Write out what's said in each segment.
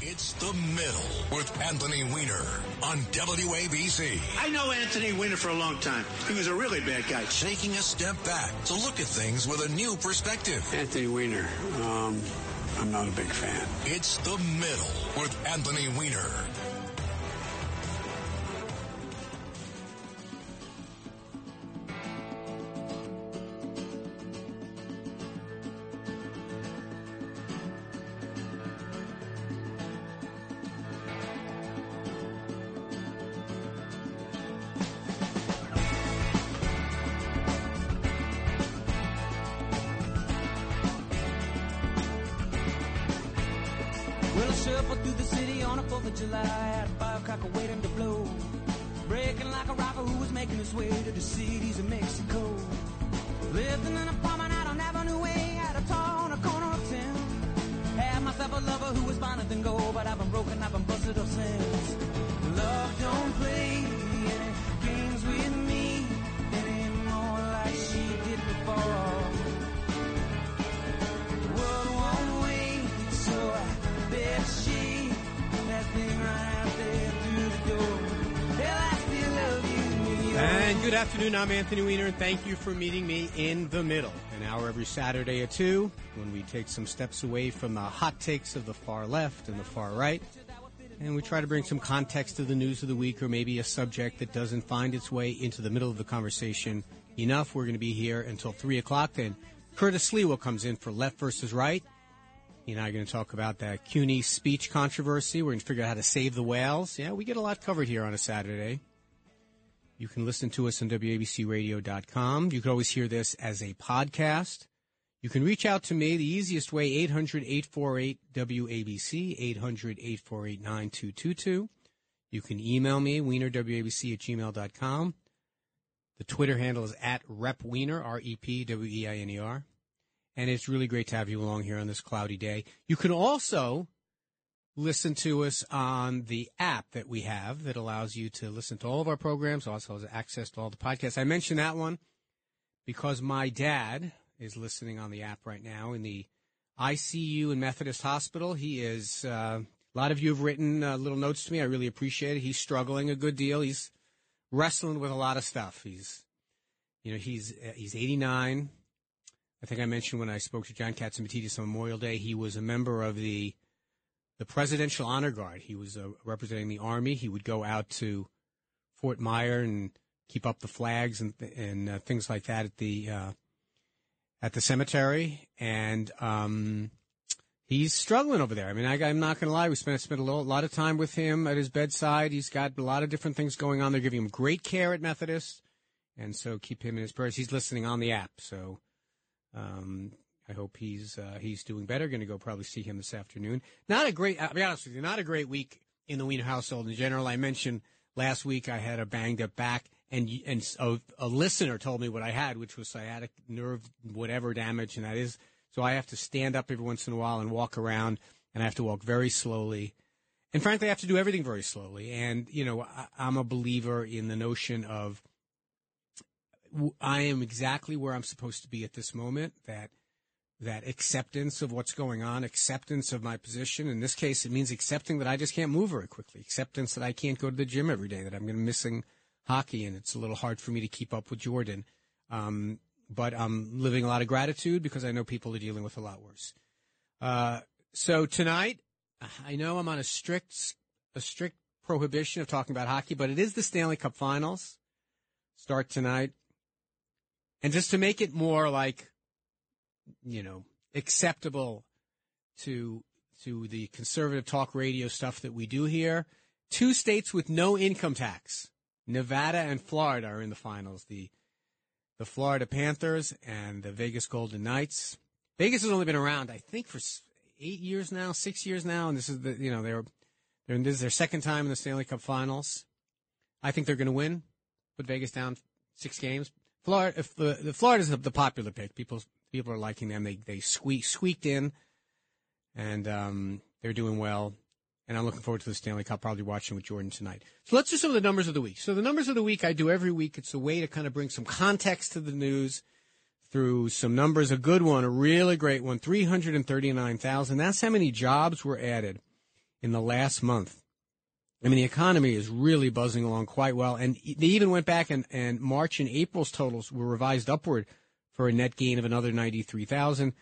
It's the middle with Anthony Weiner on WABC. I know Anthony Weiner for a long time. He was a really bad guy. Taking a step back to look at things with a new perspective. Anthony Weiner, um, I'm not a big fan. It's the middle with Anthony Weiner. Afternoon. I'm Anthony Weiner, and thank you for meeting me in the middle. An hour every Saturday at 2 when we take some steps away from the hot takes of the far left and the far right. And we try to bring some context to the news of the week or maybe a subject that doesn't find its way into the middle of the conversation enough. We're going to be here until 3 o'clock. Then Curtis Sliwa comes in for left versus right. He and I are going to talk about that CUNY speech controversy. We're going to figure out how to save the whales. Yeah, we get a lot covered here on a Saturday. You can listen to us on WABCRadio.com. You can always hear this as a podcast. You can reach out to me the easiest way, 800 848 WABC, 800 848 9222. You can email me, wienerwabc at gmail.com. The Twitter handle is at repwiener, R E P W E I N E R. And it's really great to have you along here on this cloudy day. You can also listen to us on the app that we have that allows you to listen to all of our programs, also has access to all the podcasts. I mentioned that one because my dad is listening on the app right now in the ICU in Methodist Hospital. He is, uh, a lot of you have written uh, little notes to me. I really appreciate it. He's struggling a good deal. He's wrestling with a lot of stuff. He's, you know, he's, uh, he's 89. I think I mentioned when I spoke to John Catsimatidis on Memorial Day, he was a member of the the Presidential Honor Guard. He was uh, representing the Army. He would go out to Fort Myer and keep up the flags and and uh, things like that at the uh, at the cemetery. And um, he's struggling over there. I mean, I, I'm not going to lie. We spent spent a little, lot of time with him at his bedside. He's got a lot of different things going on. They're giving him great care at Methodist, and so keep him in his prayers. He's listening on the app, so. Um, I hope he's uh, he's doing better. Going to go probably see him this afternoon. Not a great. I'll be honest with you. Not a great week in the Wiener household in general. I mentioned last week I had a banged up back, and and a, a listener told me what I had, which was sciatic nerve whatever damage, and that is. So I have to stand up every once in a while and walk around, and I have to walk very slowly. And frankly, I have to do everything very slowly. And you know, I, I'm a believer in the notion of I am exactly where I'm supposed to be at this moment. That that acceptance of what's going on, acceptance of my position. In this case, it means accepting that I just can't move very quickly, acceptance that I can't go to the gym every day, that I'm going to missing hockey, and it's a little hard for me to keep up with Jordan. Um, but I'm living a lot of gratitude because I know people are dealing with a lot worse. Uh, so tonight, I know I'm on a strict a strict prohibition of talking about hockey, but it is the Stanley Cup Finals. Start tonight. And just to make it more like, you know, acceptable to to the conservative talk radio stuff that we do here, two states with no income tax, Nevada and Florida, are in the finals. The the Florida Panthers and the Vegas Golden Knights. Vegas has only been around, I think, for eight years now, six years now, and this is the you know they're they're this is their second time in the Stanley Cup Finals. I think they're going to win. Put Vegas down six games. Florida, if the, the Florida's the, the popular pick. People people are liking them. They they squeak, squeaked in, and um, they're doing well. And I'm looking forward to the Stanley Cup. Probably watching with Jordan tonight. So let's do some of the numbers of the week. So the numbers of the week I do every week. It's a way to kind of bring some context to the news through some numbers. A good one, a really great one, three hundred and thirty nine thousand. That's how many jobs were added in the last month. I mean, the economy is really buzzing along quite well. And they even went back and, and March and April's totals were revised upward for a net gain of another 93,000.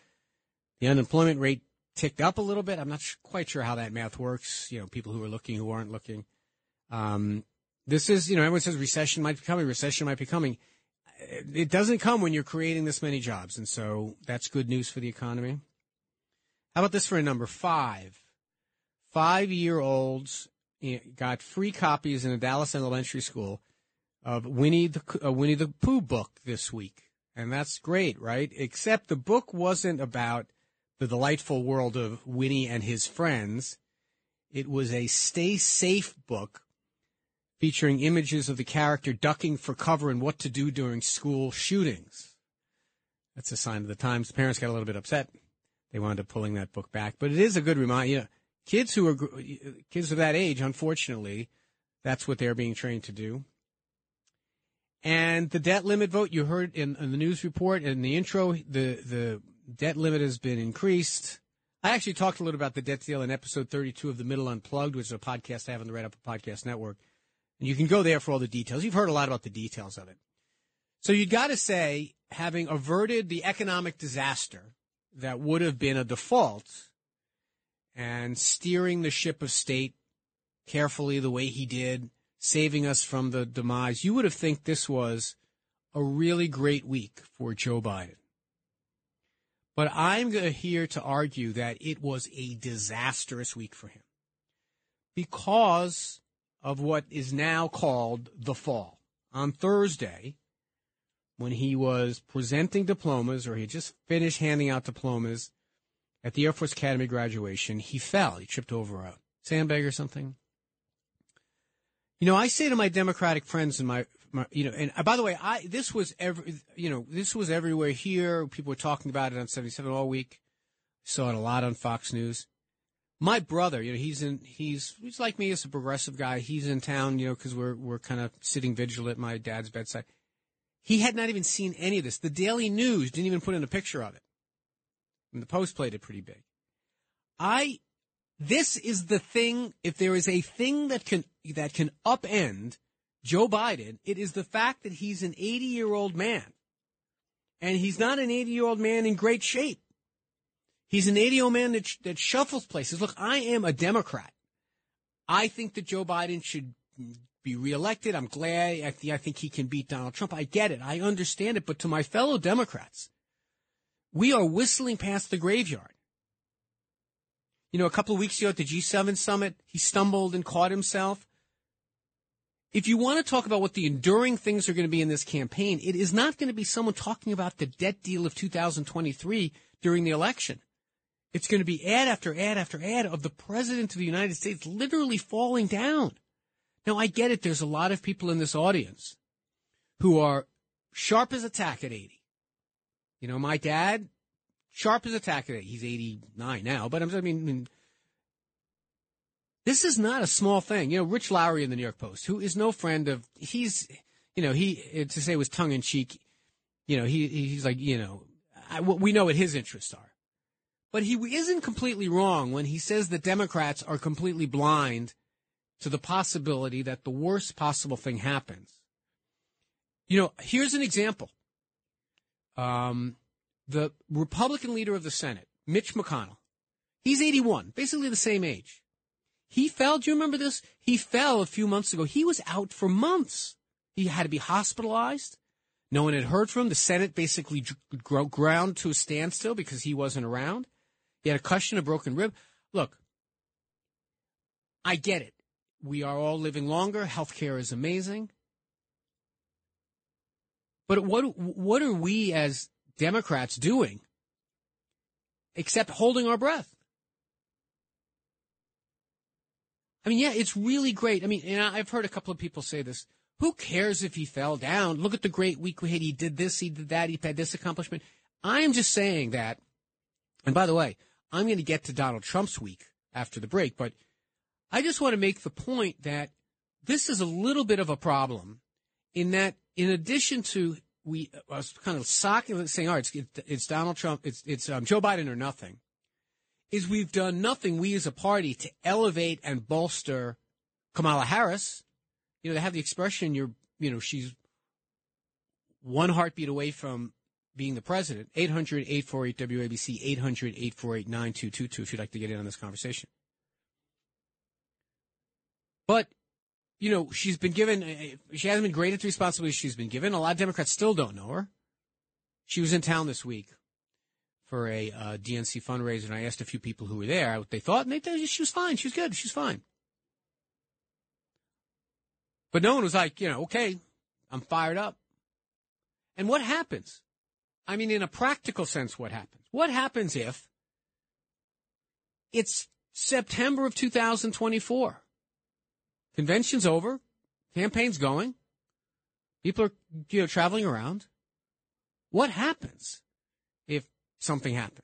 The unemployment rate ticked up a little bit. I'm not quite sure how that math works. You know, people who are looking, who aren't looking. Um, this is, you know, everyone says recession might be coming, recession might be coming. It doesn't come when you're creating this many jobs. And so that's good news for the economy. How about this for a number five? Five year olds got free copies in a Dallas elementary school of Winnie the, uh, Winnie the Pooh book this week. And that's great, right? Except the book wasn't about the delightful world of Winnie and his friends. It was a stay safe book featuring images of the character ducking for cover and what to do during school shootings. That's a sign of the times. Parents got a little bit upset. They wound up pulling that book back, but it is a good reminder. You know, kids who are kids of that age, unfortunately, that's what they're being trained to do. And the debt limit vote you heard in, in the news report in the intro, the the debt limit has been increased. I actually talked a little about the debt deal in episode 32 of The Middle Unplugged, which is a podcast I have on the Red Apple Podcast Network. And you can go there for all the details. You've heard a lot about the details of it. So you got to say, having averted the economic disaster that would have been a default and steering the ship of state carefully the way he did, saving us from the demise, you would have think this was a really great week for Joe Biden. But I'm here to argue that it was a disastrous week for him because of what is now called the fall. On Thursday, when he was presenting diplomas, or he just finished handing out diplomas at the Air Force Academy graduation, he fell. He tripped over a sandbag or something. You know, I say to my Democratic friends and my, my you know, and uh, by the way, I this was every, you know, this was everywhere here. People were talking about it on 77 all week. Saw it a lot on Fox News my brother, you know, he's in, he's, he's like me, he's a progressive guy. He's in town, you know, cause we're, we're kind of sitting vigil at my dad's bedside. He had not even seen any of this. The Daily News didn't even put in a picture of it. And the Post played it pretty big. I, this is the thing, if there is a thing that can, that can upend Joe Biden, it is the fact that he's an 80 year old man. And he's not an 80 year old man in great shape. He's an 80 year old man that, sh- that shuffles places. Look, I am a Democrat. I think that Joe Biden should be reelected. I'm glad. I, th- I think he can beat Donald Trump. I get it. I understand it. But to my fellow Democrats, we are whistling past the graveyard. You know, a couple of weeks ago at the G7 summit, he stumbled and caught himself. If you want to talk about what the enduring things are going to be in this campaign, it is not going to be someone talking about the debt deal of 2023 during the election. It's going to be ad after ad after ad of the president of the United States literally falling down. Now, I get it. There's a lot of people in this audience who are sharp as a tack at 80. You know, my dad, sharp as a tack at 80. He's 89 now, but I'm, I mean, I mean, this is not a small thing. You know, Rich Lowry in the New York Post, who is no friend of, he's, you know, he, to say it was tongue in cheek, you know, he, he's like, you know, I, we know what his interests are. But he isn't completely wrong when he says that Democrats are completely blind to the possibility that the worst possible thing happens. You know, here's an example. Um, the Republican leader of the Senate, Mitch McConnell, he's 81, basically the same age. He fell. Do you remember this? He fell a few months ago. He was out for months. He had to be hospitalized. No one had heard from him. The Senate basically ground to a standstill because he wasn't around. He had a concussion, a broken rib. Look, I get it. We are all living longer. Healthcare is amazing. But what what are we as Democrats doing except holding our breath? I mean, yeah, it's really great. I mean, and I've heard a couple of people say this. Who cares if he fell down? Look at the great week we had. He did this, he did that, he had this accomplishment. I'm just saying that. And by the way, I'm going to get to Donald Trump's week after the break, but I just want to make the point that this is a little bit of a problem in that, in addition to we was kind of socking, saying, all right, it's, it's Donald Trump, it's, it's um, Joe Biden or nothing. is we've done nothing, we as a party, to elevate and bolster Kamala Harris. You know, they have the expression, you're, you know, she's one heartbeat away from being the president. 800 848 WABC, 800 848 9222 if you'd like to get in on this conversation. But, you know, she's been given, she hasn't been graded the responsibilities she's been given. A lot of Democrats still don't know her. She was in town this week for a uh, DNC fundraiser, and I asked a few people who were there what they thought, and they said she was fine. She was good. She was fine. But no one was like, you know, okay, I'm fired up. And what happens? I mean, in a practical sense, what happens? What happens if it's September of 2024? Convention's over, campaign's going, people are you know traveling around. What happens if something happens?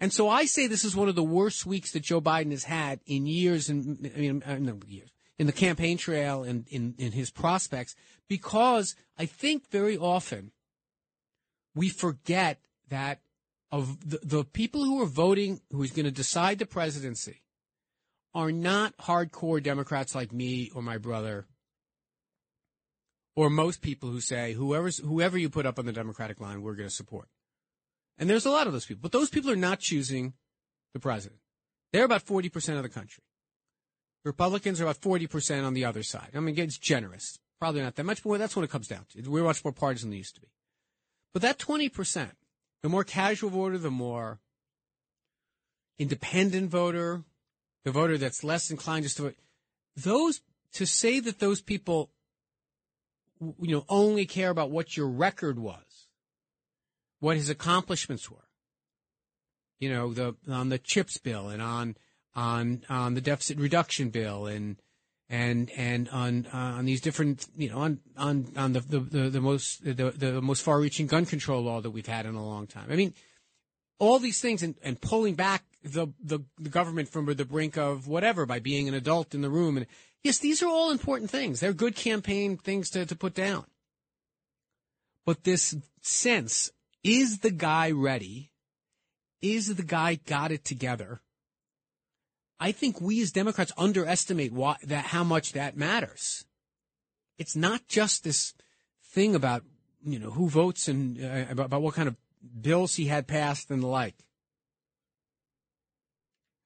And so I say this is one of the worst weeks that Joe Biden has had in years, and I mean, uh, no years, in the campaign trail and in, in his prospects, because I think very often we forget that of the, the people who are voting, who is going to decide the presidency, are not hardcore Democrats like me or my brother, or most people who say whoever's whoever you put up on the Democratic line, we're going to support. And there's a lot of those people, but those people are not choosing the president. They're about forty percent of the country. Republicans are about 40% on the other side. I mean, it's generous. Probably not that much, but that's what it comes down to. We're much more partisan than used to be. But that 20%, the more casual voter, the more independent voter, the voter that's less inclined just to vote, those, to say that those people, you know, only care about what your record was, what his accomplishments were, you know, the, on the CHIPS bill and on, on on the deficit reduction bill and and and on uh, on these different you know on on on the the, the, the most the, the most far reaching gun control law that we've had in a long time. I mean, all these things and, and pulling back the, the the government from the brink of whatever by being an adult in the room and yes, these are all important things. They're good campaign things to, to put down. But this sense is the guy ready? Is the guy got it together? I think we as Democrats underestimate what, that how much that matters. It's not just this thing about you know who votes and uh, about, about what kind of bills he had passed and the like.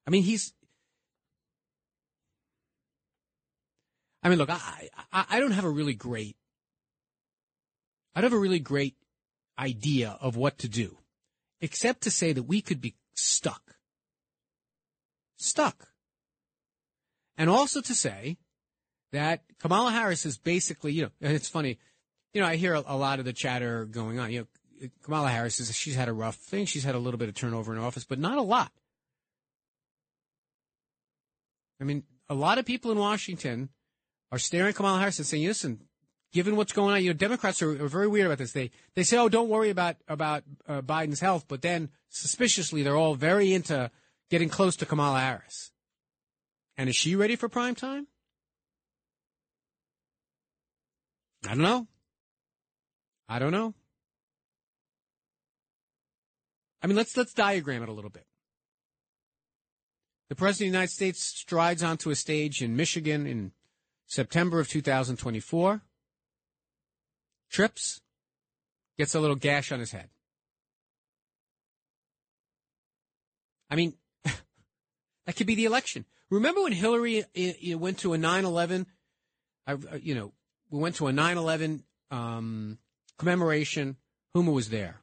I mean, he's. I mean, look, I, I, I don't have a really great. I don't have a really great idea of what to do, except to say that we could be stuck stuck. And also to say that Kamala Harris is basically, you know, it's funny, you know, I hear a, a lot of the chatter going on. You know, Kamala Harris is she's had a rough thing. She's had a little bit of turnover in office, but not a lot. I mean, a lot of people in Washington are staring at Kamala Harris and saying, "Listen, given what's going on, you know, Democrats are, are very weird about this. They they say, "Oh, don't worry about about uh, Biden's health," but then suspiciously, they're all very into getting close to Kamala Harris. And is she ready for prime time? I don't know. I don't know. I mean, let's let's diagram it a little bit. The President of the United States strides onto a stage in Michigan in September of 2024, trips, gets a little gash on his head. I mean, that could be the election. Remember when Hillary went to a 9/11? You know, we went to a 9/11 um, commemoration. Huma was there,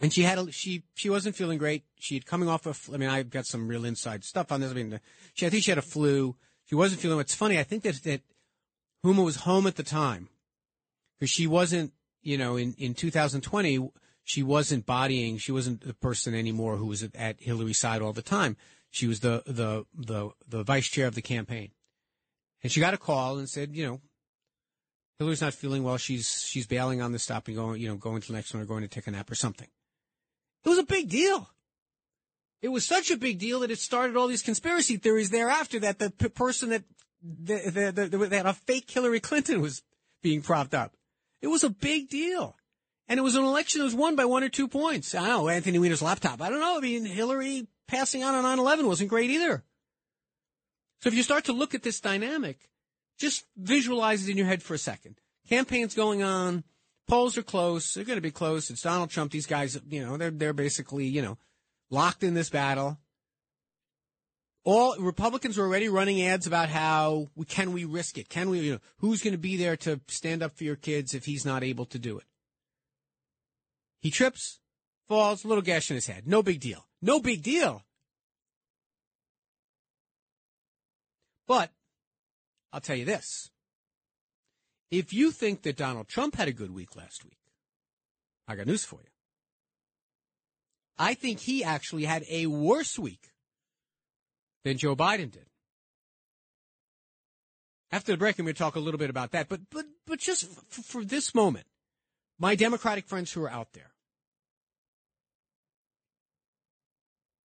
and she had a, she she wasn't feeling great. She had coming off of. I mean, I've got some real inside stuff on this. I mean, she I think she had a flu. She wasn't feeling. It's funny. I think that that Huma was home at the time because she wasn't. You know, in in 2020 she wasn't bodying, she wasn't the person anymore who was at, at Hillary's side all the time. She was the, the, the, the vice chair of the campaign. And she got a call and said, you know, Hillary's not feeling well. She's, she's bailing on the stop and going, you know, going to the next one or going to take a nap or something. It was a big deal. It was such a big deal that it started all these conspiracy theories thereafter that the p- person that, the, the, the, that a fake Hillary Clinton was being propped up. It was a big deal. And it was an election that was won by one or two points. I don't know, Anthony Weiner's laptop. I don't know. I mean, Hillary passing on on 9 11 wasn't great either. So if you start to look at this dynamic, just visualize it in your head for a second. Campaign's going on, polls are close, they're going to be close. It's Donald Trump. These guys, you know, they're they're basically, you know, locked in this battle. All Republicans are already running ads about how we, can we risk it? Can we, you know, who's going to be there to stand up for your kids if he's not able to do it? He trips, falls, little gash in his head. No big deal. No big deal. But I'll tell you this. If you think that Donald Trump had a good week last week, I got news for you. I think he actually had a worse week than Joe Biden did. After the break, I'm going to talk a little bit about that. But but but just f- for this moment, my Democratic friends who are out there,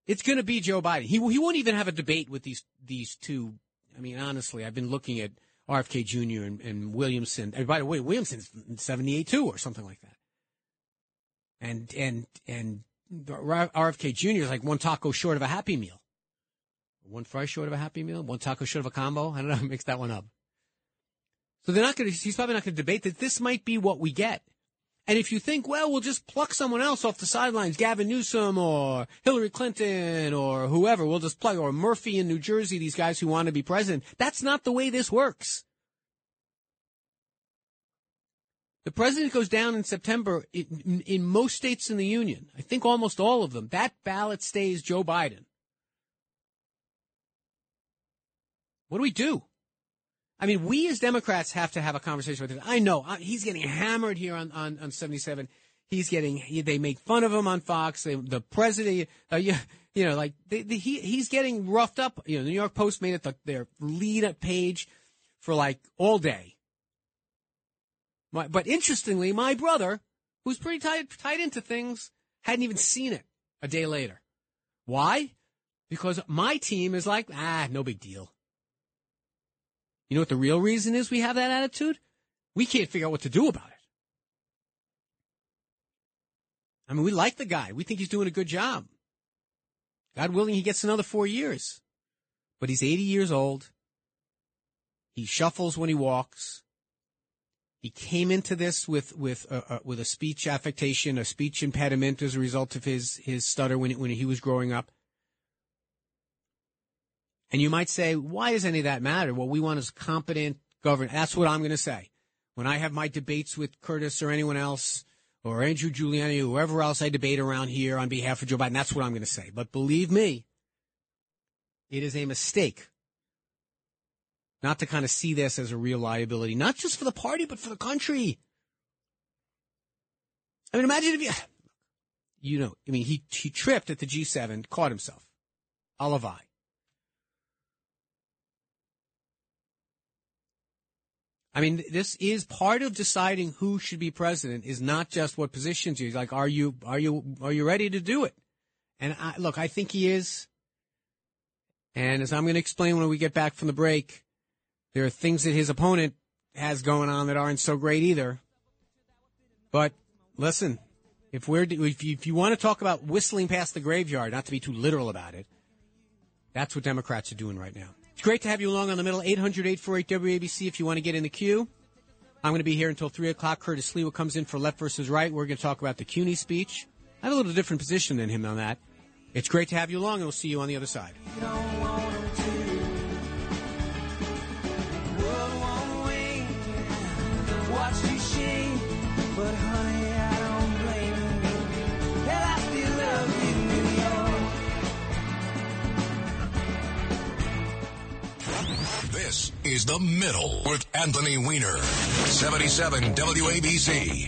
it's going to be Joe Biden. He he won't even have a debate with these these two. I mean, honestly, I've been looking at RFK Jr. and, and Williamson. And by the way, Williamson's 78 too, or something like that. And and and RFK Jr. is like one taco short of a Happy Meal, one fry short of a Happy Meal, one taco short of a combo. I don't know, mix that one up. So they're not going to. He's probably not going to debate that. This might be what we get. And if you think, well, we'll just pluck someone else off the sidelines, Gavin Newsom or Hillary Clinton or whoever, we'll just plug, or Murphy in New Jersey, these guys who want to be president. That's not the way this works. The president goes down in September in, in, most states in the union. I think almost all of them. That ballot stays Joe Biden. What do we do? I mean, we as Democrats have to have a conversation with him. I know he's getting hammered here on, on, on 77. He's getting, he, they make fun of him on Fox. They, the president, uh, you, you know, like they, he, he's getting roughed up. You know, the New York Post made it the, their lead up page for like all day. My, but interestingly, my brother, who's pretty tied, tied into things, hadn't even seen it a day later. Why? Because my team is like, ah, no big deal. You know what the real reason is we have that attitude? We can't figure out what to do about it. I mean, we like the guy. We think he's doing a good job. God willing, he gets another four years. But he's 80 years old. He shuffles when he walks. He came into this with with uh, uh, with a speech affectation, a speech impediment as a result of his his stutter when when he was growing up. And you might say, why does any of that matter? What we want is competent government. That's what I'm going to say. When I have my debates with Curtis or anyone else, or Andrew Giuliani, or whoever else I debate around here on behalf of Joe Biden, that's what I'm going to say. But believe me, it is a mistake not to kind of see this as a real liability, not just for the party, but for the country. I mean, imagine if you, you know, I mean, he, he tripped at the G7, caught himself. Alavai. I mean, this is part of deciding who should be president is not just what positions you like. Are you are you are you ready to do it? And I, look, I think he is. And as I'm going to explain when we get back from the break, there are things that his opponent has going on that aren't so great either. But listen, if we're if you, if you want to talk about whistling past the graveyard, not to be too literal about it, that's what Democrats are doing right now. It's great to have you along on the middle. 800 848 WABC if you want to get in the queue. I'm going to be here until 3 o'clock. Curtis Sliwa comes in for Left versus Right. We're going to talk about the CUNY speech. I have a little different position than him on that. It's great to have you along, and we'll see you on the other side. but This is The Middle with Anthony Weiner. 77 WABC.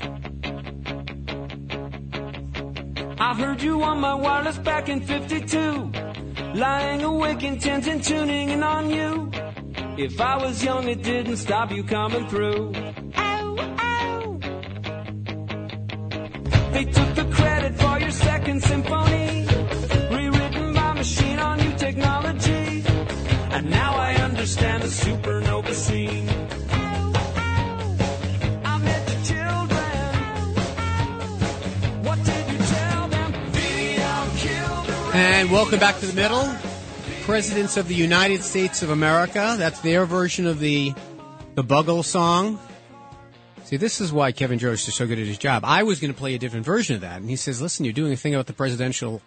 I heard you on my wireless back in 52. Lying awake intent and tuning in on you. If I was young, it didn't stop you coming through. Ow, ow. They took And welcome back to the middle. Presidents of the United States of America. That's their version of the the Bugle song. See, this is why Kevin Jost is so good at his job. I was going to play a different version of that, and he says, "Listen, you're doing a thing about the presidential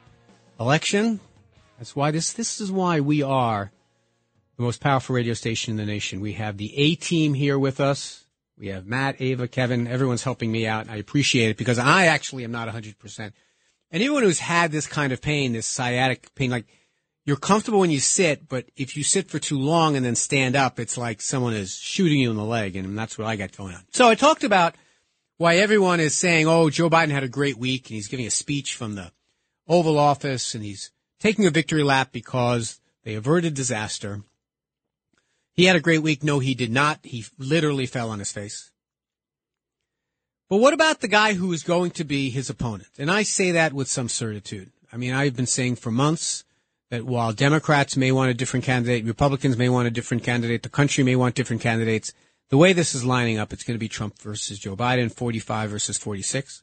election. That's why this this is why we are the most powerful radio station in the nation. We have the A team here with us. We have Matt, Ava, Kevin. Everyone's helping me out. I appreciate it because I actually am not 100%. And anyone who's had this kind of pain, this sciatic pain, like you're comfortable when you sit, but if you sit for too long and then stand up, it's like someone is shooting you in the leg. And that's what I got going on. So I talked about why everyone is saying, oh, Joe Biden had a great week and he's giving a speech from the Oval Office and he's taking a victory lap because they averted disaster. He had a great week. No, he did not. He literally fell on his face. But what about the guy who is going to be his opponent? And I say that with some certitude. I mean, I've been saying for months that while Democrats may want a different candidate, Republicans may want a different candidate, the country may want different candidates, the way this is lining up, it's going to be Trump versus Joe Biden, 45 versus 46.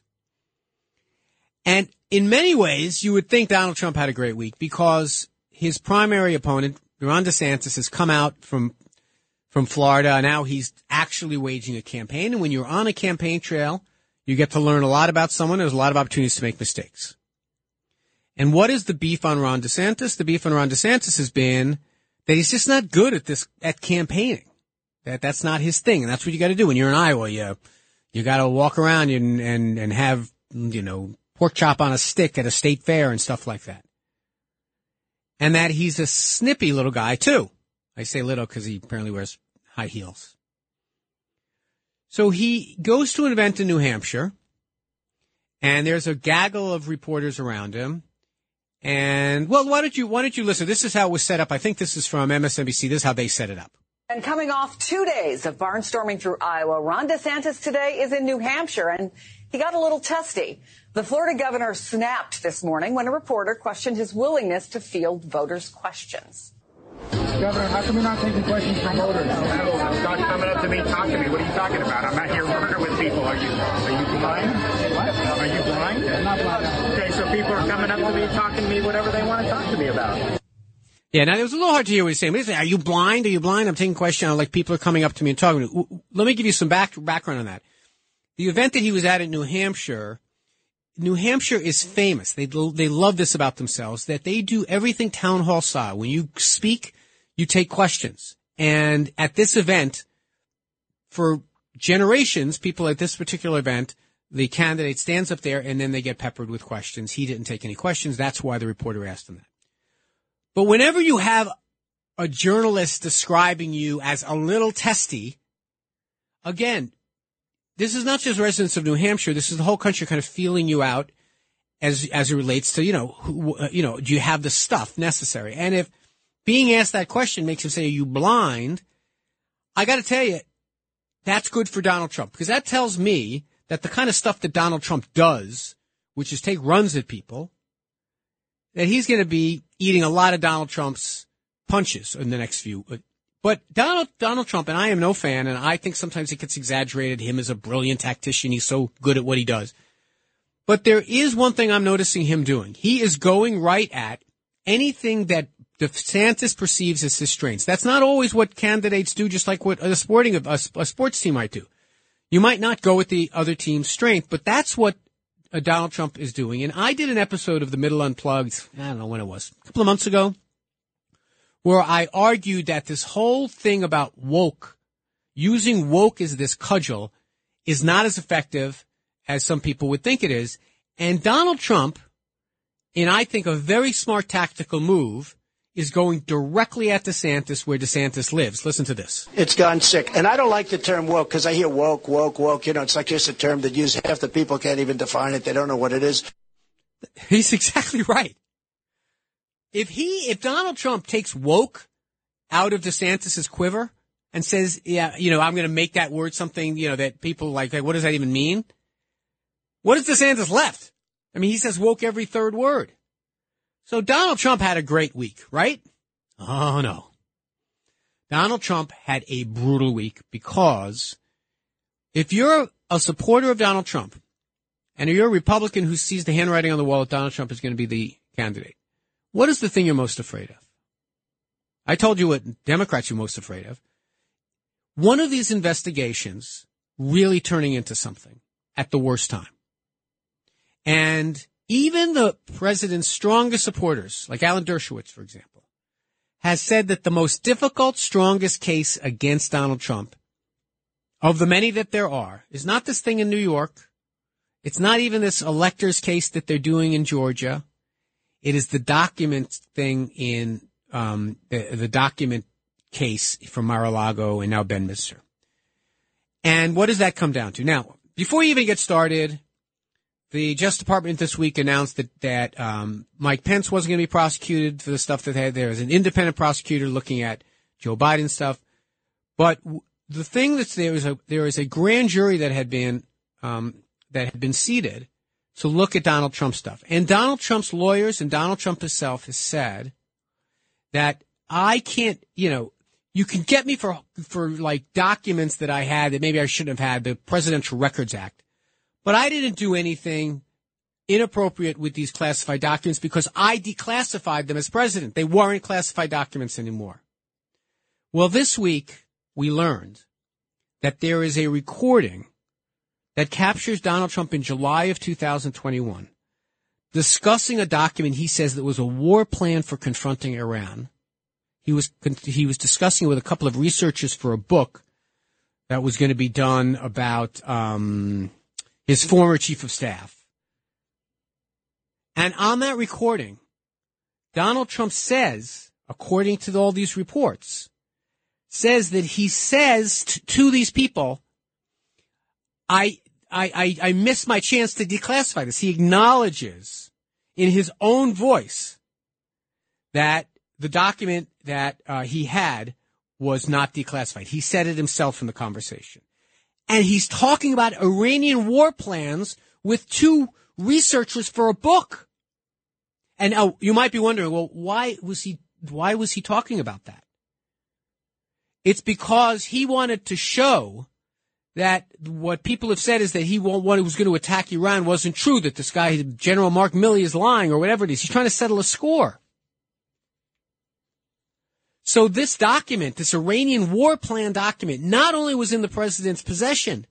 And in many ways, you would think Donald Trump had a great week because his primary opponent, Ron DeSantis, has come out from from Florida. Now he's actually waging a campaign. And when you're on a campaign trail, you get to learn a lot about someone. There's a lot of opportunities to make mistakes. And what is the beef on Ron DeSantis? The beef on Ron DeSantis has been that he's just not good at this, at campaigning. That that's not his thing. And that's what you got to do when you're in Iowa. You, you got to walk around and, and, and have, you know, pork chop on a stick at a state fair and stuff like that. And that he's a snippy little guy too. I say little because he apparently wears high heels. So he goes to an event in New Hampshire, and there's a gaggle of reporters around him. And well, why don't you why don't you listen? This is how it was set up. I think this is from MSNBC. This is how they set it up. And coming off two days of barnstorming through Iowa, Ron DeSantis today is in New Hampshire, and he got a little testy. The Florida governor snapped this morning when a reporter questioned his willingness to field voters' questions. Governor, how come you're not taking questions from voters? Stop coming up to me, talk to me. What are you talking about? I'm not here murder with people. Are you are you blind? What? Are you blind? I'm not blind. Okay, so people are coming up to me, talking to me, whatever they want to talk to me about. Yeah, now it was a little hard to hear what he's saying. Are you blind? Are you blind? I'm taking questions. Like people are coming up to me and talking. To me. Let me give you some back, background on that. The event that he was at in New Hampshire, New Hampshire is famous. They they love this about themselves that they do everything town hall style. When you speak, you take questions. And at this event, for generations, people at this particular event, the candidate stands up there and then they get peppered with questions. He didn't take any questions. That's why the reporter asked him that. But whenever you have a journalist describing you as a little testy, again, this is not just residents of New Hampshire. This is the whole country kind of feeling you out as, as it relates to, you know, who, uh, you know, do you have the stuff necessary? And if, being asked that question makes him say, Are you blind? I got to tell you, that's good for Donald Trump because that tells me that the kind of stuff that Donald Trump does, which is take runs at people, that he's going to be eating a lot of Donald Trump's punches in the next few. But Donald Donald Trump, and I am no fan, and I think sometimes it gets exaggerated. Him as a brilliant tactician, he's so good at what he does. But there is one thing I'm noticing him doing. He is going right at anything that DeSantis perceives as his strengths. That's not always what candidates do, just like what a sporting a, a sports team might do. You might not go with the other team's strength, but that's what uh, Donald Trump is doing. And I did an episode of the Middle Unplugged, I don't know when it was, a couple of months ago, where I argued that this whole thing about woke, using woke as this cudgel, is not as effective as some people would think it is. And Donald Trump, in I think a very smart tactical move, is going directly at DeSantis where DeSantis lives. Listen to this. It's gone sick. And I don't like the term woke because I hear woke, woke, woke. You know, it's like just a term that use half the people can't even define it. They don't know what it is. He's exactly right. If he, if Donald Trump takes woke out of DeSantis's quiver and says, yeah, you know, I'm going to make that word something, you know, that people like, like, what does that even mean? What is DeSantis left? I mean, he says woke every third word. So Donald Trump had a great week, right? Oh no. Donald Trump had a brutal week because if you're a supporter of Donald Trump and you're a Republican who sees the handwriting on the wall that Donald Trump is going to be the candidate, What is the thing you're most afraid of? I told you what Democrats you're most afraid of. One of these investigations really turning into something at the worst time. And even the president's strongest supporters, like Alan Dershowitz, for example, has said that the most difficult, strongest case against Donald Trump, of the many that there are, is not this thing in New York. It's not even this electors case that they're doing in Georgia. It is the document thing in um, the, the document case from Mar-a-Lago and now Bedminster. And what does that come down to? Now, before you even get started, the Justice Department this week announced that that um, Mike Pence wasn't going to be prosecuted for the stuff that had there. was an independent prosecutor looking at Joe Biden stuff. But the thing that's there is a there is a grand jury that had been um, that had been seated to look at Donald Trump stuff, and Donald Trump's lawyers and Donald Trump himself has said that I can't, you know, you can get me for for like documents that I had that maybe I shouldn't have had, the Presidential Records Act. But I didn't do anything inappropriate with these classified documents because I declassified them as president. They weren't classified documents anymore. Well, this week we learned that there is a recording that captures Donald Trump in July of 2021 discussing a document he says that was a war plan for confronting Iran. He was he was discussing it with a couple of researchers for a book that was going to be done about um, his former chief of staff. And on that recording, Donald Trump says, according to all these reports, says that he says t- to these people, I, I, I, I missed my chance to declassify this. He acknowledges in his own voice that the document that uh, he had was not declassified. He said it himself in the conversation. And he's talking about Iranian war plans with two researchers for a book. And now you might be wondering, well, why was he, why was he talking about that? It's because he wanted to show that what people have said is that he what he was going to attack Iran wasn't true, that this guy, General Mark Milley is lying or whatever it is. He's trying to settle a score. So this document, this Iranian war plan document, not only was in the president's possession,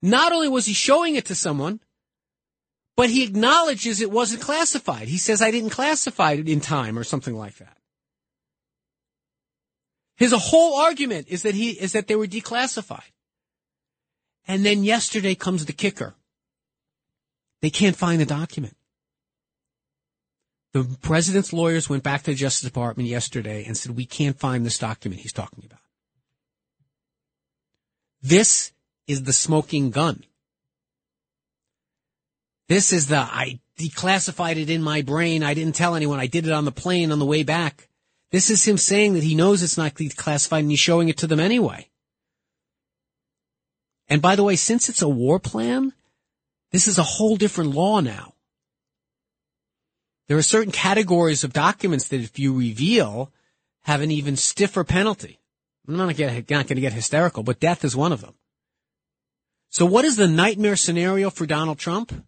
not only was he showing it to someone, but he acknowledges it wasn't classified. He says, I didn't classify it in time or something like that. His whole argument is that he, is that they were declassified. And then yesterday comes the kicker. They can't find the document. The president's lawyers went back to the Justice Department yesterday and said, we can't find this document he's talking about. This is the smoking gun. This is the, I declassified it in my brain. I didn't tell anyone. I did it on the plane on the way back. This is him saying that he knows it's not declassified and he's showing it to them anyway. And by the way, since it's a war plan, this is a whole different law now. There are certain categories of documents that if you reveal have an even stiffer penalty. I'm not, going to get hysterical, but death is one of them. So what is the nightmare scenario for Donald Trump?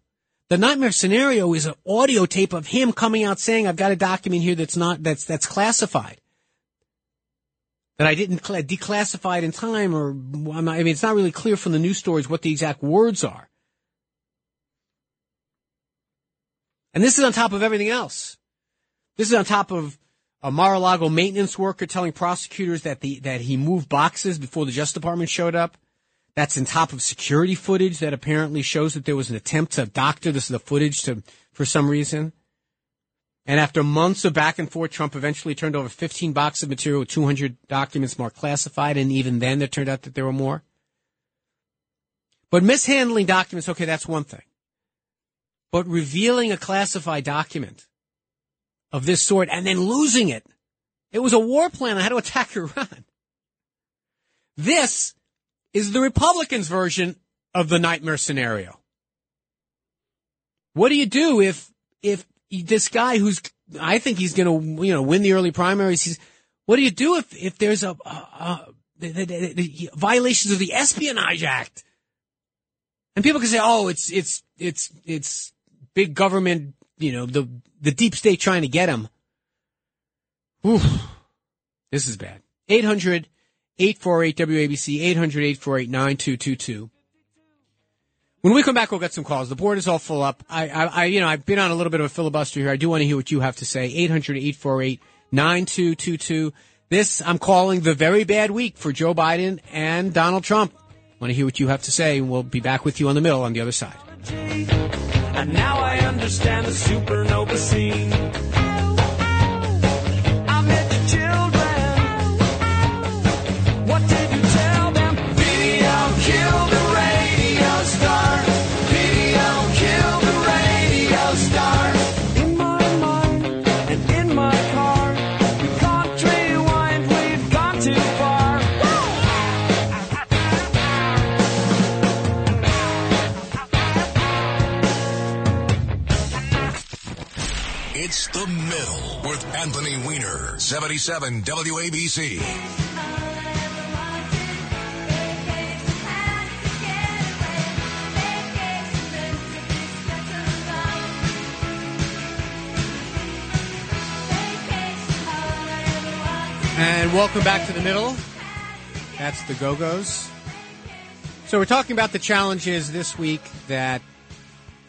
The nightmare scenario is an audio tape of him coming out saying, I've got a document here that's not, that's, that's classified. That I didn't cl- declassify it in time or, I mean, it's not really clear from the news stories what the exact words are. And this is on top of everything else. This is on top of a Mar-a-Lago maintenance worker telling prosecutors that the, that he moved boxes before the Justice Department showed up. That's on top of security footage that apparently shows that there was an attempt to doctor this is the footage to, for some reason. And after months of back and forth, Trump eventually turned over 15 boxes of material with 200 documents marked classified. And even then, it turned out that there were more. But mishandling documents, okay, that's one thing. But revealing a classified document of this sort and then losing it. It was a war plan on how to attack Iran. This is the Republicans' version of the nightmare scenario. What do you do if if this guy who's I think he's going to you know win the early primaries? He's, what do you do if if there's a, a, a the, the, the violations of the Espionage Act? And people can say, "Oh, it's it's it's it's big government, you know, the the deep state trying to get him." Oof. This is bad. 800 848 WABC, 800 848 9222. When we come back, we'll get some calls. The board is all full up. I, I, I, you know, I've been on a little bit of a filibuster here. I do want to hear what you have to say. 800 848 9222. This, I'm calling the very bad week for Joe Biden and Donald Trump. Want to hear what you have to say, and we'll be back with you on the middle on the other side. And now I understand the supernova scene. It's the middle with Anthony Weiner, 77 WABC. And welcome back to the middle. That's the Go Go's. So we're talking about the challenges this week that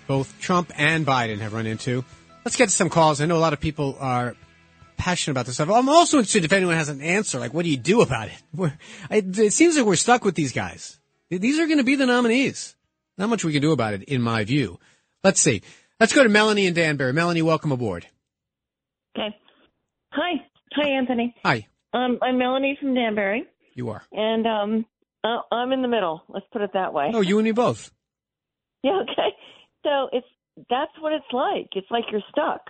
both Trump and Biden have run into. Let's get to some calls. I know a lot of people are passionate about this stuff. I'm also interested if anyone has an answer. Like, what do you do about it? We're, it, it seems like we're stuck with these guys. These are going to be the nominees. Not much we can do about it, in my view. Let's see. Let's go to Melanie and Danbury. Melanie, welcome aboard. Okay. Hi. Hi, Anthony. Hi. Um, I'm Melanie from Danbury, You are. and um, uh, I'm in the middle. Let's put it that way. Oh, you and me both. Yeah. Okay. So it's that's what it's like. It's like you're stuck.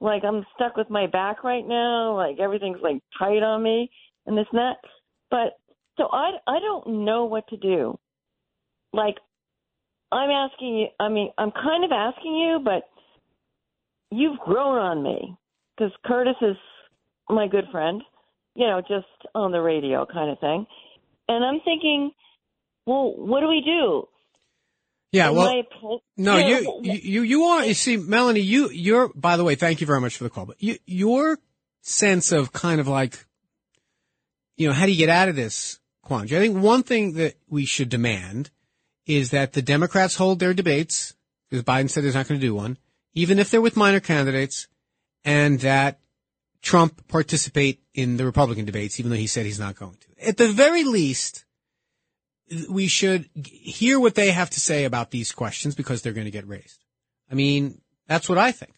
Like I'm stuck with my back right now. Like everything's like tight on me and this and that. But so I I don't know what to do. Like I'm asking you. I mean, I'm kind of asking you, but you've grown on me because Curtis is my good friend. You know, just on the radio kind of thing. And I'm thinking, well, what do we do? Yeah, well, pl- no, you, you, you, you are, you see, Melanie, you, you're, by the way, thank you very much for the call, but you, your sense of kind of like, you know, how do you get out of this quandary? I think one thing that we should demand is that the Democrats hold their debates, because Biden said he's not going to do one, even if they're with minor candidates, and that Trump participate in the Republican debates, even though he said he's not going to. At the very least, we should hear what they have to say about these questions because they're going to get raised. I mean, that's what I think.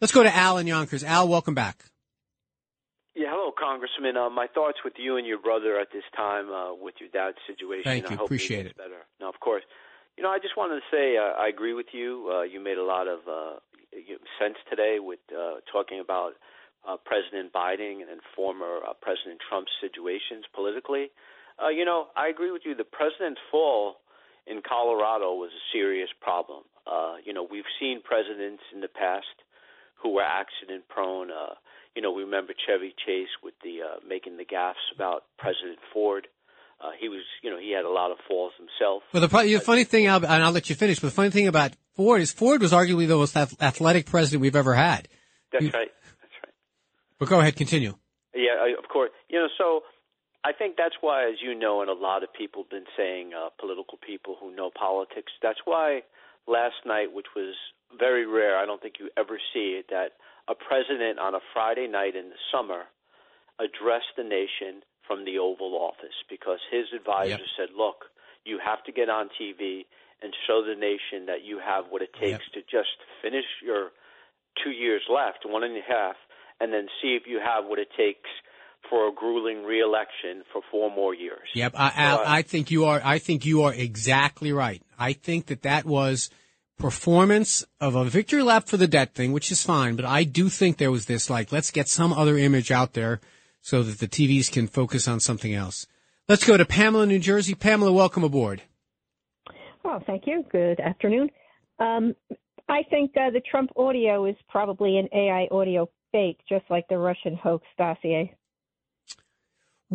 Let's go to Al in Yonkers. Al, welcome back. Yeah, hello, Congressman. Uh, my thoughts with you and your brother at this time uh, with your dad's situation. Thank I you. hope Appreciate it. Better. No, of course. You know, I just wanted to say uh, I agree with you. Uh, you made a lot of uh, sense today with uh, talking about uh, President Biden and former uh, President Trump's situations politically. Uh, you know, I agree with you. The president's fall in Colorado was a serious problem. Uh, you know, we've seen presidents in the past who were accident prone. Uh, you know, we remember Chevy Chase with the uh, making the gaffes about President Ford. Uh, he was, you know, he had a lot of falls himself. Well, the, pro- the funny thing, Al, and I'll let you finish, but the funny thing about Ford is Ford was arguably the most athletic president we've ever had. That's right. That's right. But go ahead, continue. Yeah, of course. You know, so I think that's why, as you know, and a lot of people have been saying, uh, political people who know politics, that's why last night, which was very rare, I don't think you ever see it, that a president on a Friday night in the summer addressed the nation from the Oval Office because his advisor said, look, you have to get on TV and show the nation that you have what it takes to just finish your two years left, one and a half, and then see if you have what it takes for a grueling reelection for four more years. Yep, I, Al, I think you are. I think you are exactly right. I think that that was performance of a victory lap for the debt thing, which is fine. But I do think there was this like, let's get some other image out there so that the TVs can focus on something else. Let's go to Pamela, New Jersey. Pamela, welcome aboard. Oh, thank you. Good afternoon. Um, I think uh, the Trump audio is probably an AI audio fake, just like the Russian hoax dossier.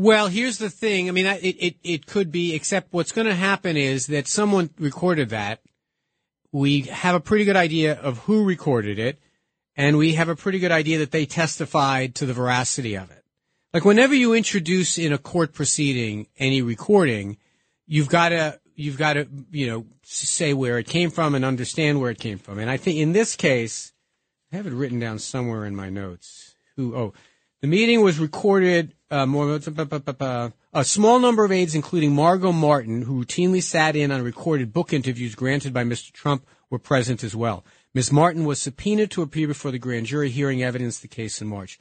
Well, here's the thing. I mean, it, it, it could be, except what's going to happen is that someone recorded that. We have a pretty good idea of who recorded it. and we have a pretty good idea that they testified to the veracity of it. Like whenever you introduce in a court proceeding any recording, you've got to you've got to you know say where it came from and understand where it came from. And I think in this case, I have it written down somewhere in my notes. Who? Oh, the meeting was recorded. Uh, more, a small number of aides, including Margot Martin, who routinely sat in on recorded book interviews granted by Mr. Trump, were present as well. Ms. Martin was subpoenaed to appear before the grand jury, hearing evidence the case in March.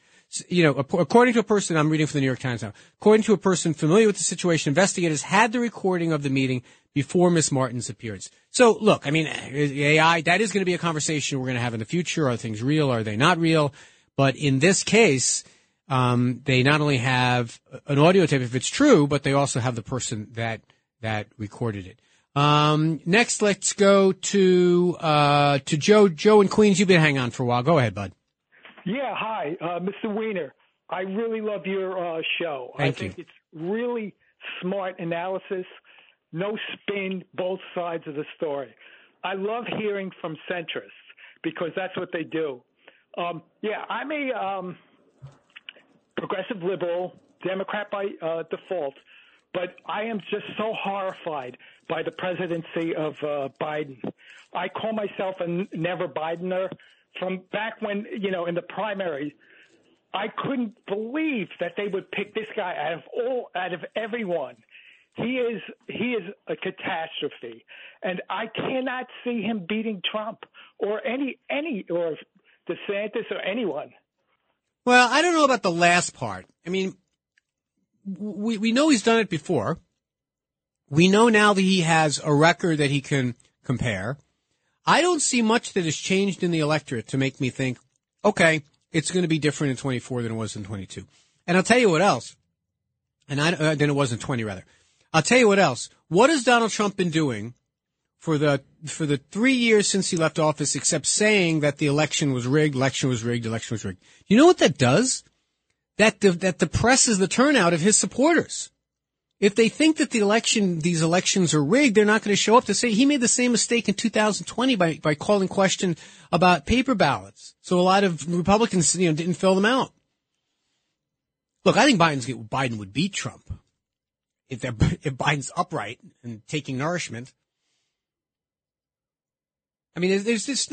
You know, according to a person, I'm reading from the New York Times now, according to a person familiar with the situation, investigators had the recording of the meeting before Ms. Martin's appearance. So look, I mean, AI, that is going to be a conversation we're going to have in the future. Are things real? Are they not real? But in this case, um, they not only have an audio tape if it's true, but they also have the person that, that recorded it. Um, next, let's go to uh, to Joe. Joe in Queens, you've been hanging on for a while. Go ahead, bud. Yeah, hi, uh, Mr. Weiner. I really love your uh, show. Thank I think you. it's really smart analysis, no spin, both sides of the story. I love hearing from centrists because that's what they do. Um, yeah, I'm a um, progressive liberal, Democrat by uh, default, but I am just so horrified by the presidency of uh, Biden. I call myself a never Bidener from back when, you know, in the primary. I couldn't believe that they would pick this guy out of all, out of everyone. He is he is a catastrophe, and I cannot see him beating Trump or any any or DeSantis or anyone. Well, I don't know about the last part. I mean, we we know he's done it before. We know now that he has a record that he can compare. I don't see much that has changed in the electorate to make me think, okay, it's going to be different in 24 than it was in 22. And I'll tell you what else. And I, uh, than it was in 20 rather. I'll tell you what else. What has Donald Trump been doing for the for the three years since he left office, except saying that the election was rigged, election was rigged, election was rigged? You know what that does? That de- that depresses the turnout of his supporters. If they think that the election, these elections are rigged, they're not going to show up to say he made the same mistake in 2020 by by calling question about paper ballots. So a lot of Republicans, you know, didn't fill them out. Look, I think Biden's Biden would beat Trump if if Biden's upright and taking nourishment. I mean, there's just,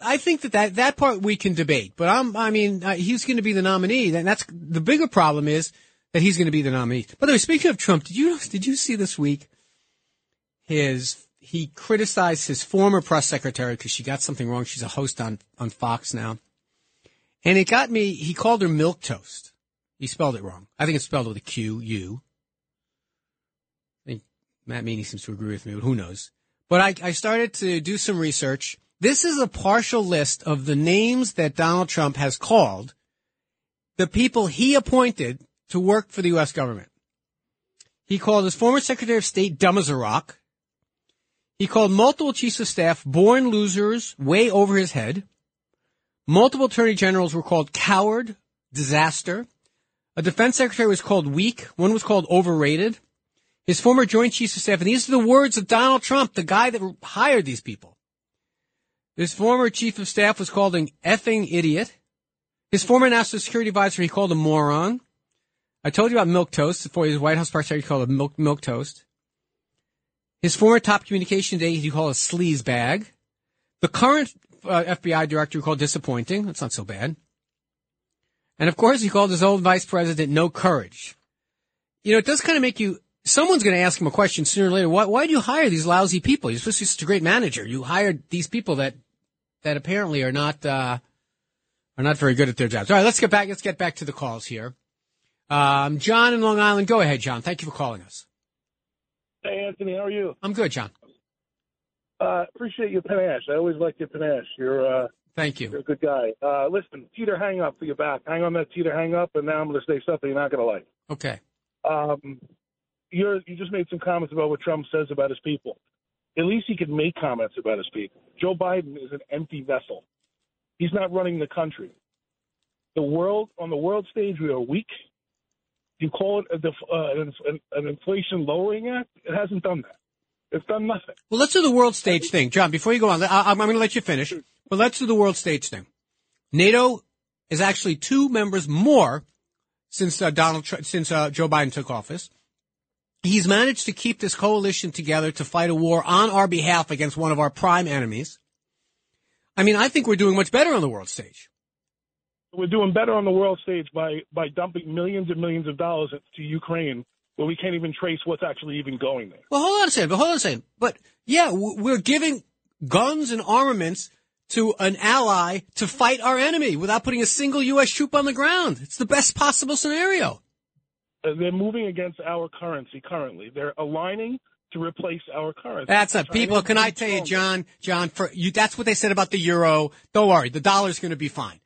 I think that, that that part we can debate, but I'm, I mean, uh, he's going to be the nominee. And that's the bigger problem is that he's going to be the nominee. By the way, speaking of Trump, did you, did you see this week his, he criticized his former press secretary because she got something wrong. She's a host on, on Fox now. And it got me, he called her milk toast. He spelled it wrong. I think it's spelled with a Q, U. I think Matt Meany seems to agree with me, but who knows? But I, I started to do some research. This is a partial list of the names that Donald Trump has called the people he appointed to work for the U.S. government. He called his former Secretary of State dumb as a rock. He called multiple chiefs of staff born losers way over his head. Multiple attorney generals were called coward, disaster. A defense secretary was called weak. One was called overrated. His former Joint Chiefs of Staff, and these are the words of Donald Trump, the guy that hired these people. His former Chief of Staff was called an effing idiot. His former National Security Advisor, he called a moron. I told you about milk toast. For his White House press secretary, called a milk, milk toast. His former top communications aide, he called a sleaze bag. The current uh, FBI director, he called disappointing. That's not so bad. And of course, he called his old vice president no courage. You know, it does kind of make you someone's going to ask him a question sooner or later. Why, why do you hire these lousy people? You're supposed to be such a great manager. You hired these people that that apparently are not uh, are not very good at their jobs. All right, let's get back. Let's get back to the calls here. Um, John in Long Island, go ahead, John. Thank you for calling us. Hey, Anthony, how are you? I'm good, John. Uh, appreciate your panache. I always like your panache. You're uh, thank you. You're a good guy. Uh, listen, Teeter, hang up for your back. Hang on that Teeter, hang up, and now I'm going to say something you're not going to like. Okay. Um, you're, you just made some comments about what Trump says about his people. At least he could make comments about his people. Joe Biden is an empty vessel. He's not running the country. The world on the world stage, we are weak. You call it a uh, an, an inflation lowering act? It hasn't done that. It's done nothing. Well, let's do the world stage thing, John. Before you go on, I, I'm going to let you finish, but let's do the world stage thing. NATO is actually two members more since uh, Donald since uh, Joe Biden took office. He's managed to keep this coalition together to fight a war on our behalf against one of our prime enemies. I mean, I think we're doing much better on the world stage. We're doing better on the world stage by by dumping millions and millions of dollars to Ukraine, where we can't even trace what's actually even going there. Well, hold on a second. But hold on a second. But yeah, we're giving guns and armaments to an ally to fight our enemy without putting a single U.S. troop on the ground. It's the best possible scenario. Uh, They're moving against our currency currently. They're aligning to replace our currency. That's a people. Can I tell you. John? John, for you, that's what they said about the euro. Don't worry, the dollar's going to be fine.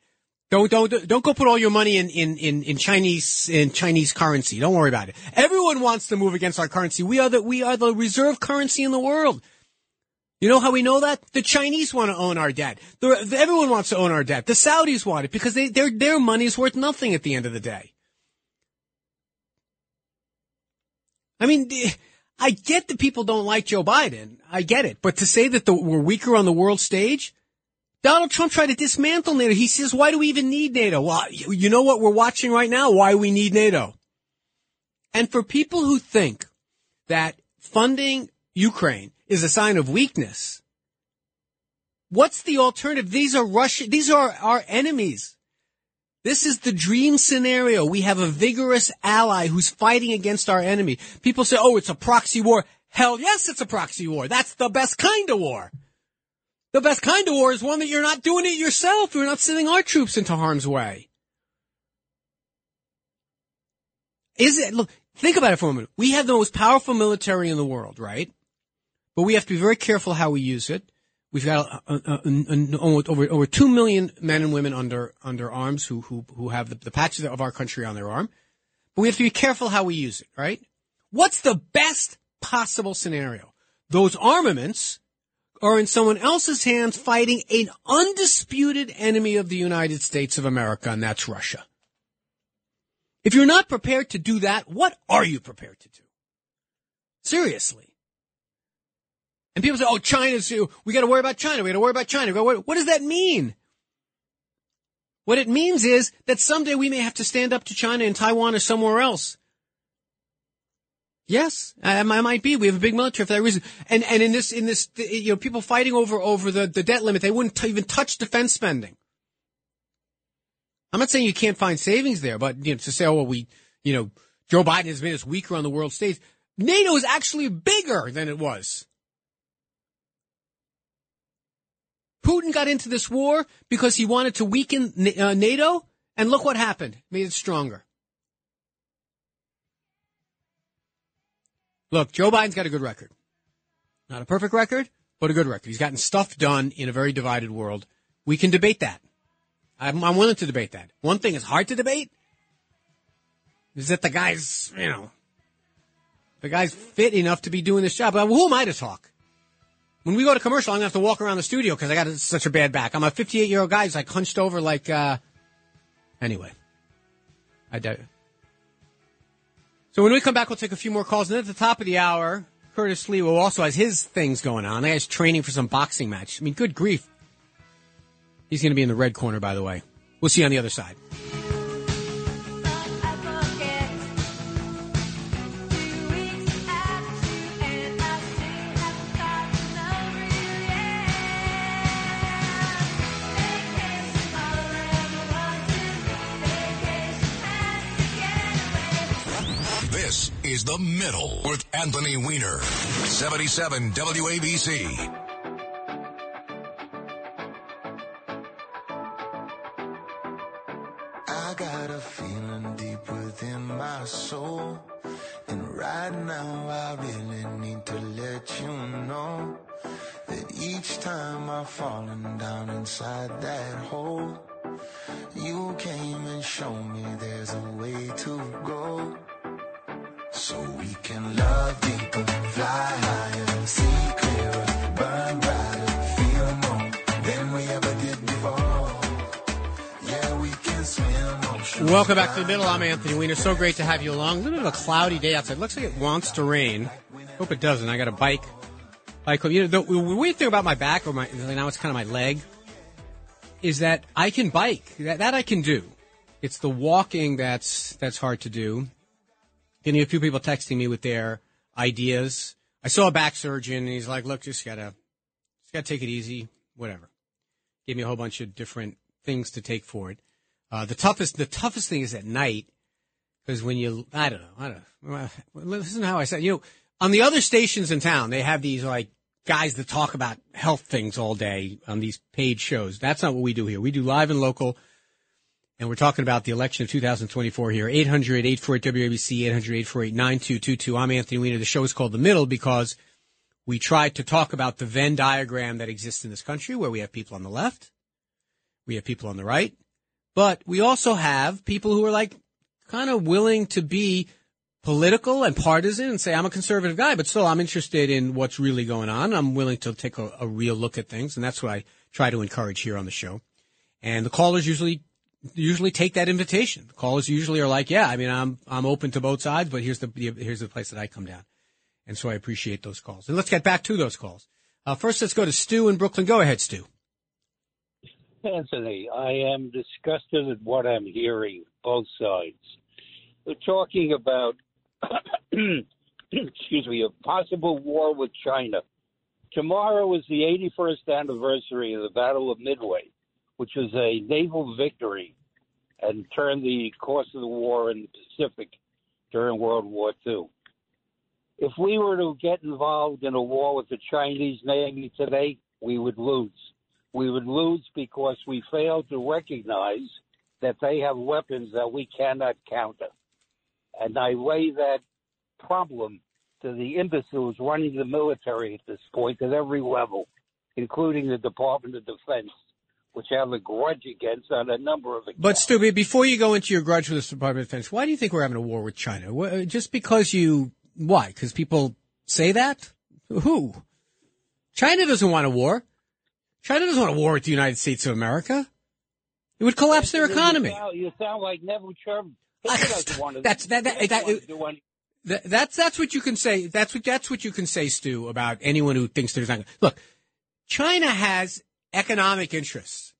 Don't don't don't go put all your money in, in, in, in Chinese in Chinese currency. Don't worry about it. Everyone wants to move against our currency. We are the we are the reserve currency in the world. You know how we know that? The Chinese want to own our debt. The, the- everyone wants to own our debt. The Saudis want it because they, their their money is worth nothing at the end of the day. I mean, I get that people don't like Joe Biden. I get it. But to say that the, we're weaker on the world stage, Donald Trump tried to dismantle NATO. He says, why do we even need NATO? Well, you know what we're watching right now? Why we need NATO. And for people who think that funding Ukraine is a sign of weakness, what's the alternative? These are Russia, these are our enemies. This is the dream scenario. We have a vigorous ally who's fighting against our enemy. People say, oh, it's a proxy war. Hell yes, it's a proxy war. That's the best kind of war. The best kind of war is one that you're not doing it yourself. You're not sending our troops into harm's way. Is it, look, think about it for a minute. We have the most powerful military in the world, right? But we have to be very careful how we use it. We've got uh, uh, uh, over over two million men and women under under arms who who who have the, the patches of our country on their arm. But we have to be careful how we use it, right? What's the best possible scenario? Those armaments are in someone else's hands fighting an undisputed enemy of the United States of America, and that's Russia. If you're not prepared to do that, what are you prepared to do? Seriously. And people say, oh, China's, we got to worry about China. We got to worry about China. Worry. What does that mean? What it means is that someday we may have to stand up to China in Taiwan or somewhere else. Yes, I, I might be. We have a big military for that reason. And and in this in this you know people fighting over over the, the debt limit, they wouldn't t- even touch defense spending. I'm not saying you can't find savings there, but you know, to say, oh, well, we you know Joe Biden has made us weaker on the world stage. NATO is actually bigger than it was. Putin got into this war because he wanted to weaken uh, NATO, and look what happened. Made it stronger. Look, Joe Biden's got a good record. Not a perfect record, but a good record. He's gotten stuff done in a very divided world. We can debate that. I'm, I'm willing to debate that. One thing is hard to debate is that the guy's, you know, the guy's fit enough to be doing this job. But who am I to talk? When we go to commercial, I'm gonna have to walk around the studio because I got such a bad back. I'm a 58 year old guy who's like hunched over, like. uh Anyway, I doubt. So when we come back, we'll take a few more calls, and then at the top of the hour, Curtis Sliwa also has his things going on. That guy's training for some boxing match. I mean, good grief. He's going to be in the red corner, by the way. We'll see you on the other side. Is The Middle with Anthony Weiner. 77 WABC. Welcome back to the middle. I'm Anthony Weiner. So great to have you along. A little bit of a cloudy day outside. Looks like it wants to rain. Hope it doesn't. I got a bike. Bike. You know, the, the weird thing about my back, or my now it's kind of my leg. is that I can bike. That, that I can do. It's the walking that's that's hard to do. Getting a few people texting me with their ideas. I saw a back surgeon, and he's like, "Look, just gotta, just gotta take it easy. Whatever." Gave me a whole bunch of different things to take for it. Uh, the toughest, the toughest thing is at night because when you, I don't know, I don't know. Listen to how I said, you know, on the other stations in town, they have these like guys that talk about health things all day on these paid shows. That's not what we do here. We do live and local. And we're talking about the election of 2024 here. 800 848 WABC, 800 848 9222. I'm Anthony Weiner. The show is called The Middle because we try to talk about the Venn diagram that exists in this country where we have people on the left, we have people on the right, but we also have people who are like kind of willing to be political and partisan and say, I'm a conservative guy, but still I'm interested in what's really going on. I'm willing to take a, a real look at things. And that's what I try to encourage here on the show. And the callers usually usually take that invitation. The callers usually are like, yeah, I mean, I'm, I'm open to both sides, but here's the, here's the place that I come down. And so I appreciate those calls. And let's get back to those calls. Uh, first, let's go to Stu in Brooklyn. Go ahead, Stu. Anthony, I am disgusted at what I'm hearing, both sides. We're talking about, excuse me, a possible war with China. Tomorrow is the 81st anniversary of the Battle of Midway, which was a naval victory and turned the course of the war in the Pacific during World War II. If we were to get involved in a war with the Chinese Navy today, we would lose. We would lose because we fail to recognize that they have weapons that we cannot counter. And I lay that problem to the imbeciles running the military at this point at every level, including the Department of Defense, which I have a grudge against on a number of But Stu, before you go into your grudge with the Department of Defense, why do you think we're having a war with China? Just because you, why? Because people say that? Who? China doesn't want a war. China doesn't want a war with the United States of America. It would collapse their economy. You sound, you sound like Neville Chamberlain. that's that, that, that, that, that's that's what you can say. That's what that's what you can say, Stu, about anyone who thinks there's not. Look, China has economic interests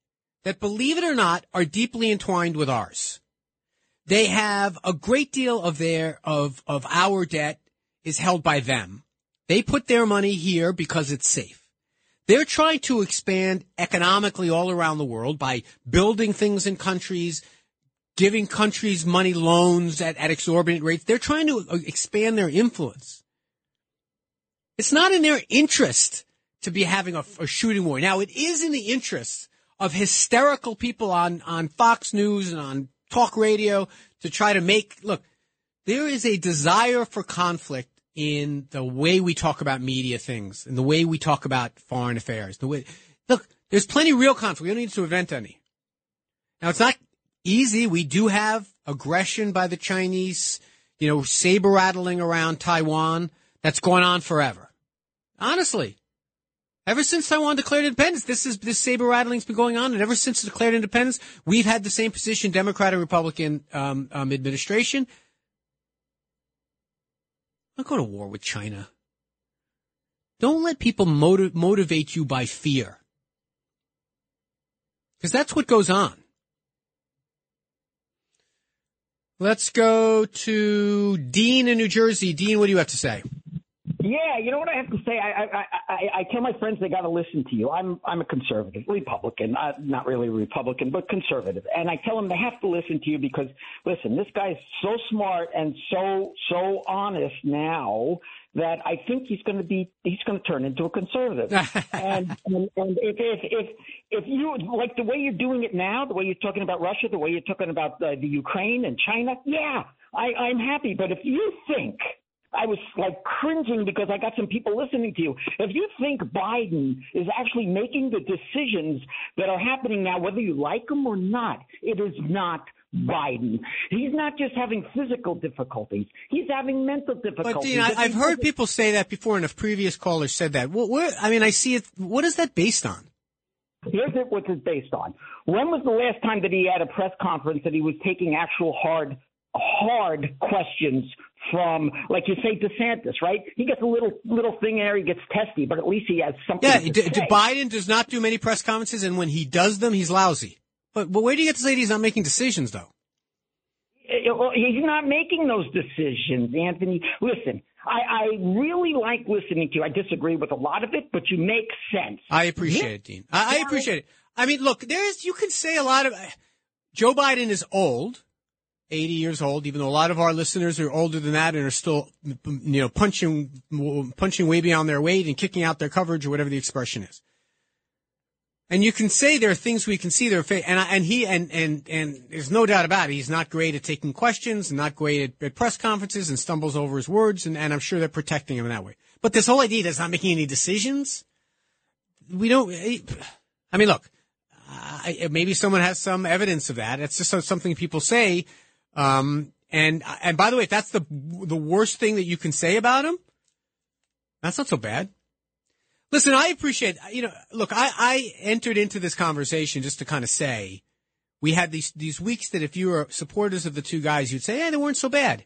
that, believe it or not, are deeply entwined with ours. They have a great deal of their of of our debt is held by them. They put their money here because it's safe. They're trying to expand economically all around the world by building things in countries, giving countries money loans at, at exorbitant rates. They're trying to uh, expand their influence. It's not in their interest to be having a, a shooting war. Now, it is in the interest of hysterical people on, on Fox News and on talk radio to try to make, look, there is a desire for conflict in the way we talk about media things and the way we talk about foreign affairs. The way, look, there's plenty of real conflict. We don't need to invent any. Now, it's not easy. We do have aggression by the Chinese, you know, saber rattling around Taiwan. That's going on forever. Honestly. Ever since Taiwan declared independence, this is this saber rattling's been going on, and ever since it declared independence, we've had the same position, Democrat and Republican um, um, administration. Don't go to war with China. Don't let people motiv- motivate you by fear. Because that's what goes on. Let's go to Dean in New Jersey. Dean, what do you have to say? Yeah, you know what I have to say. I I I, I tell my friends they got to listen to you. I'm I'm a conservative, Republican, uh, not really a Republican, but conservative, and I tell them they have to listen to you because listen, this guy's so smart and so so honest now that I think he's going to be he's going to turn into a conservative. and, and and if if if if you like the way you're doing it now, the way you're talking about Russia, the way you're talking about uh, the Ukraine and China, yeah, I I'm happy. But if you think I was like cringing because I got some people listening to you. If you think Biden is actually making the decisions that are happening now, whether you like him or not, it is not Biden. He's not just having physical difficulties; he's having mental difficulties. But Dean, I, have heard people say that before, and a previous caller said that. What, what, I mean, I see it. What is that based on? Here's what it's based on. When was the last time that he had a press conference that he was taking actual hard hard questions from, like you say, DeSantis, right? He gets a little little thing there, he gets testy, but at least he has something. Yeah, to D- say. D- Biden does not do many press conferences, and when he does them, he's lousy. But but where do you get to say he's not making decisions, though? Uh, he's not making those decisions, Anthony. Listen, I, I really like listening to you. I disagree with a lot of it, but you make sense. I appreciate it, Dean. I, I appreciate it. I mean, look, there's you can say a lot of. Joe Biden is old, eighty years old, even though a lot of our listeners are older than that and are still, you know, punching punching way beyond their weight and kicking out their coverage or whatever the expression is. And you can say there are things we can see there, and and he and and and there's no doubt about it. He's not great at taking questions, and not great at, at press conferences, and stumbles over his words, and, and I'm sure they're protecting him in that way. But this whole idea that he's not making any decisions, we don't. Eh, I mean, look, maybe someone has some evidence of that. It's just something people say. Um, and and by the way, if that's the the worst thing that you can say about him, that's not so bad. Listen, I appreciate, you know, look, I, I entered into this conversation just to kind of say we had these, these weeks that if you were supporters of the two guys, you'd say, hey, they weren't so bad.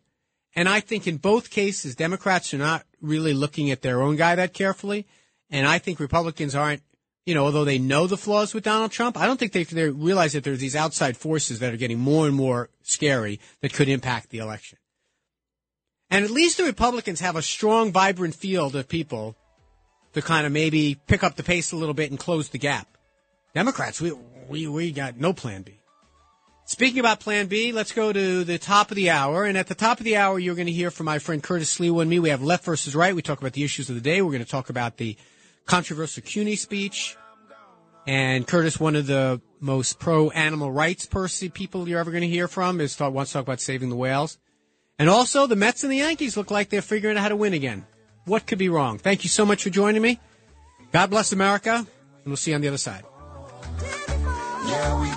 And I think in both cases, Democrats are not really looking at their own guy that carefully. And I think Republicans aren't, you know, although they know the flaws with Donald Trump, I don't think they, they realize that there's these outside forces that are getting more and more scary that could impact the election. And at least the Republicans have a strong, vibrant field of people to kind of maybe pick up the pace a little bit and close the gap. Democrats, we, we, we got no plan B. Speaking about plan B, let's go to the top of the hour. And at the top of the hour, you're going to hear from my friend Curtis Sliwa and me. We have left versus right. We talk about the issues of the day. We're going to talk about the controversial CUNY speech. And Curtis, one of the most pro animal rights person people you're ever going to hear from, is thought wants to talk about saving the whales. And also, the Mets and the Yankees look like they're figuring out how to win again. What could be wrong? Thank you so much for joining me. God bless America, and we'll see you on the other side. Yeah,